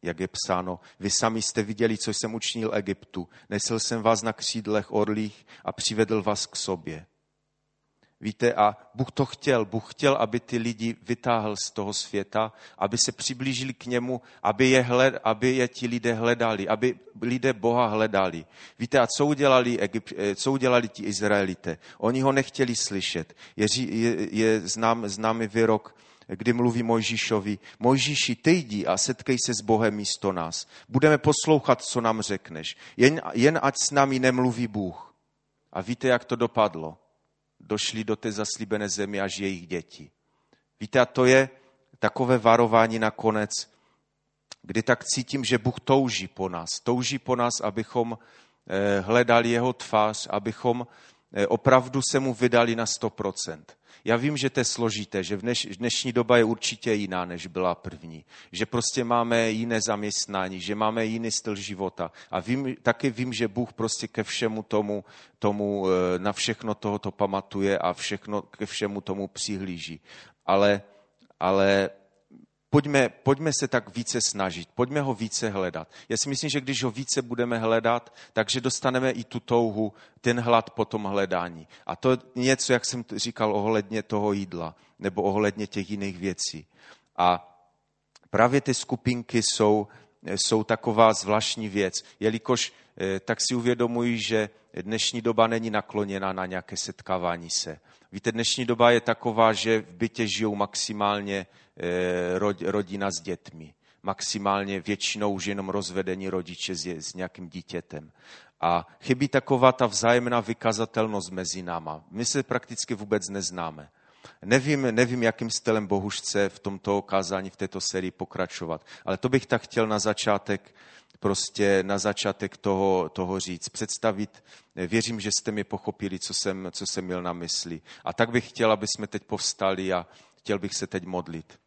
Jak je psáno, vy sami jste viděli, co jsem učinil Egyptu. Nesl jsem vás na křídlech orlích a přivedl vás k sobě. Víte, a Bůh to chtěl. Bůh chtěl, aby ty lidi vytáhl z toho světa, aby se přiblížili k němu, aby je, hled, aby je ti lidé hledali, aby lidé Boha hledali. Víte, a co udělali, Egypt, eh, co udělali ti Izraelité? Oni ho nechtěli slyšet. Je, je, je znám, známý výrok, kdy mluví Mojžíšovi, Mojžíši, ty jdi a setkej se s Bohem místo nás. Budeme poslouchat, co nám řekneš. Jen, jen ať s námi nemluví Bůh. A víte, jak to dopadlo? došli do té zaslíbené země až jejich děti. Víte, a to je takové varování nakonec, kdy tak cítím, že Bůh touží po nás. Touží po nás, abychom eh, hledali jeho tvář, abychom eh, opravdu se mu vydali na 100%. Já vím, že to je složité, že v dneš, dnešní doba je určitě jiná, než byla první. Že prostě máme jiné zaměstnání, že máme jiný styl života. A vím, taky vím, že Bůh prostě ke všemu tomu, tomu eh, na všechno tohoto pamatuje a všechno, ke všemu tomu přihlíží. Ale, ale pojďme, pojďme se tak více snažit, pojďme ho více hledat. Já si myslím, že když ho více budeme hledat, takže dostaneme i tu touhu, ten hlad po tom hledání. A to je něco, jak jsem říkal, ohledně toho jídla nebo ohledně těch jiných věcí. A právě ty skupinky jsou, jsou taková zvláštní věc, jelikož eh, tak si uvědomuji, že dnešní doba není nakloněna na nějaké setkávání se. Víte, dnešní doba je taková, že v bytě žijou maximálně eh, rodina s dětmi. Maximálně většinou už jenom rozvedení rodiče s, nějakým dítětem. A chybí taková ta vzájemná vykazatelnost mezi náma. My se prakticky vůbec neznáme. Nevím, nevím, jakým stylem Bohu chce v tomto kázání, v této sérii pokračovat, ale to bych tak chtěl na začátek prostě na začátek toho, toho říct, představit. Věřím, že jste mi pochopili, co jsem, co jsem měl na mysli. A tak bych chtěl, aby jsme teď povstali a chtěl bych se teď modlit.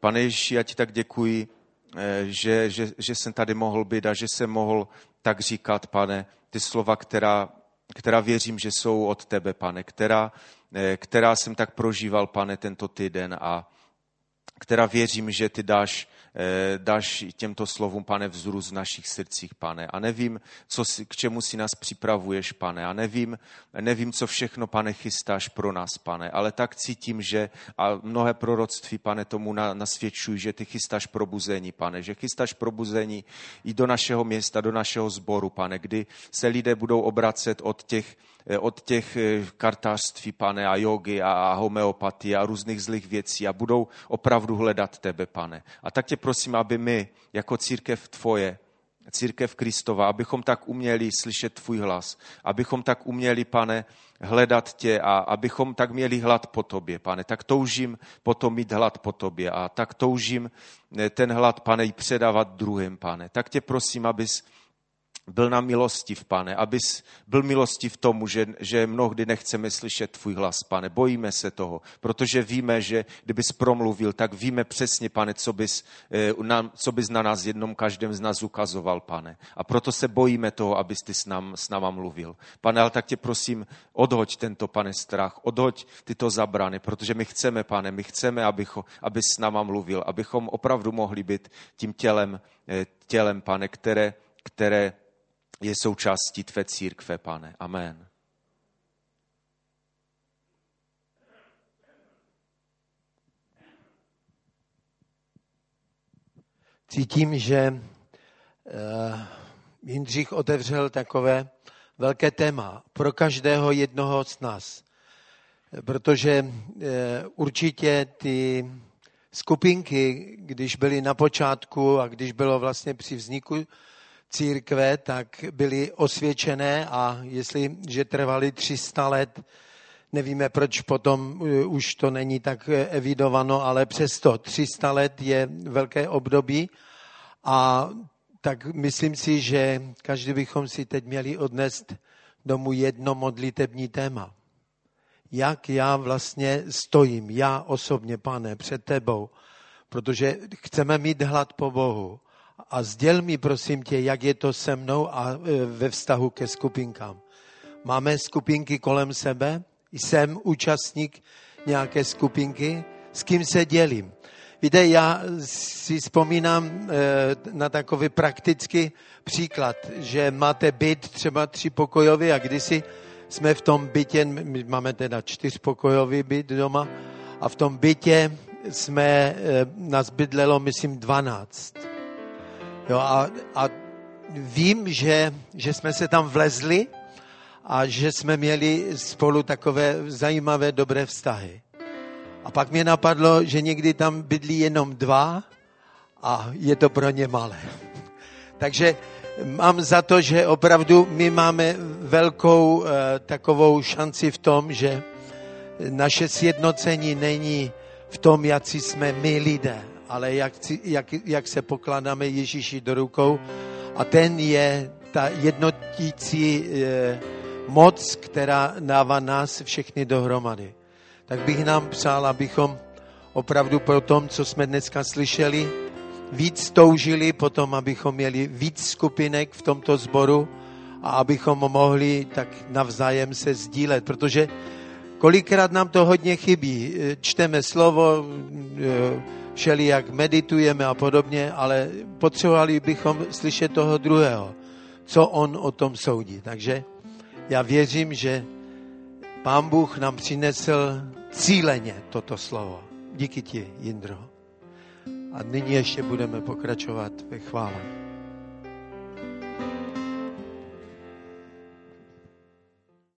Pane Ježíši, já ti tak děkuji, eh, že, že, že jsem tady mohl být a že jsem mohl tak říkat, pane, ty slova, která, která věřím, že jsou od tebe, pane, která, eh, která jsem tak prožíval, pane, tento týden a která věřím, že ty dáš Eh, dáš těmto slovům, pane, vzrůst v našich srdcích, pane. A nevím, co si, k čemu si nás připravuješ, pane. A nevím, nevím, co všechno, pane, chystáš pro nás, pane. Ale tak cítím, že a mnohé proroctví, pane, tomu nasvědčují, že ty chystáš probuzení, pane. Že chystáš probuzení i do našeho města, do našeho sboru, pane, kdy se lidé budou obracet od těch Eh, od těch eh, kartářství, pane, a jogy a homeopatie a různých zlých věcí a budou opravdu hledat tebe, pane. A tak tě prosím, aby my, jako církev tvoje, církev Kristova, abychom tak uměli slyšet tvůj hlas, abychom tak uměli, pane, hledat tě a abychom tak měli hlad po tobě, pane. Tak toužím potom mít hlad po tobě a tak toužím eh, ten hlad, pane, i předávat druhým, pane. Tak tě prosím, abys byl na v pane, abys byl v tomu, že, že mnohdy nechceme slyšet tvůj hlas, pane. Bojíme se toho, protože víme, že kdybys promluvil, tak víme přesně, pane, co bys, eh, na, co bys na nás jednom každém z nás ukazoval, pane. A proto se bojíme toho, abys ty s, nám, s náma mluvil. Pane, ale tak tě prosím, odhoď tento, pane, strach, odhoď tyto zabrany, protože my chceme, pane, my chceme, abych, abys s náma mluvil, abychom opravdu mohli být tím tělem, eh, tělem, pane, které, které je součástí tvé církve, pane. Amen.
Cítím, že uh, Jindřich otevřel takové velké téma pro každého jednoho z nás. Protože uh, určitě ty skupinky, když byly na počátku a když bylo vlastně při vzniku církve, tak byly osvědčené a jestliže trvaly 300 let, nevíme proč potom eh, už to není tak eh, evidováno, ale přesto 300 let je velké období a tak myslím si, že každý bychom si teď měli odnést domů jedno modlitební téma. Jak já vlastně stojím, já osobně, pane, před tebou, protože chceme mít hlad po Bohu a sděl mi, prosím tě, jak je to se mnou a e, ve vztahu ke skupinkám. Máme skupinky kolem sebe, jsem účastník nějaké skupinky, s kým se dělím. Víte, já si vzpomínám e, na takový praktický příklad, že máte byt třeba třipokojový a kdysi jsme v tom bytě, my máme teda čtyřpokojový byt doma, a v tom bytě jsme, e, nás bydlelo, myslím, 12. Jo, a, a vím, že, že jsme se tam vlezli a že jsme měli spolu takové zajímavé, dobré vztahy. A pak mě napadlo, že někdy tam bydlí jenom dva a je to pro ně malé. *laughs* Takže mám za to, že opravdu my máme velkou eh, takovou šanci v tom, že naše sjednocení není v tom, jak jsme my lidé, ale jak, jak, jak se pokládáme Ježíši do rukou a ten je ta jednotící eh, moc, která dává nás všechny dohromady. Tak bych nám přál, abychom opravdu po tom, co jsme dneska slyšeli, víc toužili potom, abychom měli víc skupinek v tomto sboru a abychom mohli tak navzájem se sdílet, protože kolikrát nám to hodně chybí. Čteme slovo, eh, všeli jak meditujeme a podobně, ale potřebovali bychom slyšet toho druhého, co on o tom soudí. Takže já věřím, že Pán Bůh nám přinesl cíleně toto slovo. Díky ti, Jindro. A nyní ještě budeme pokračovat ve chvále.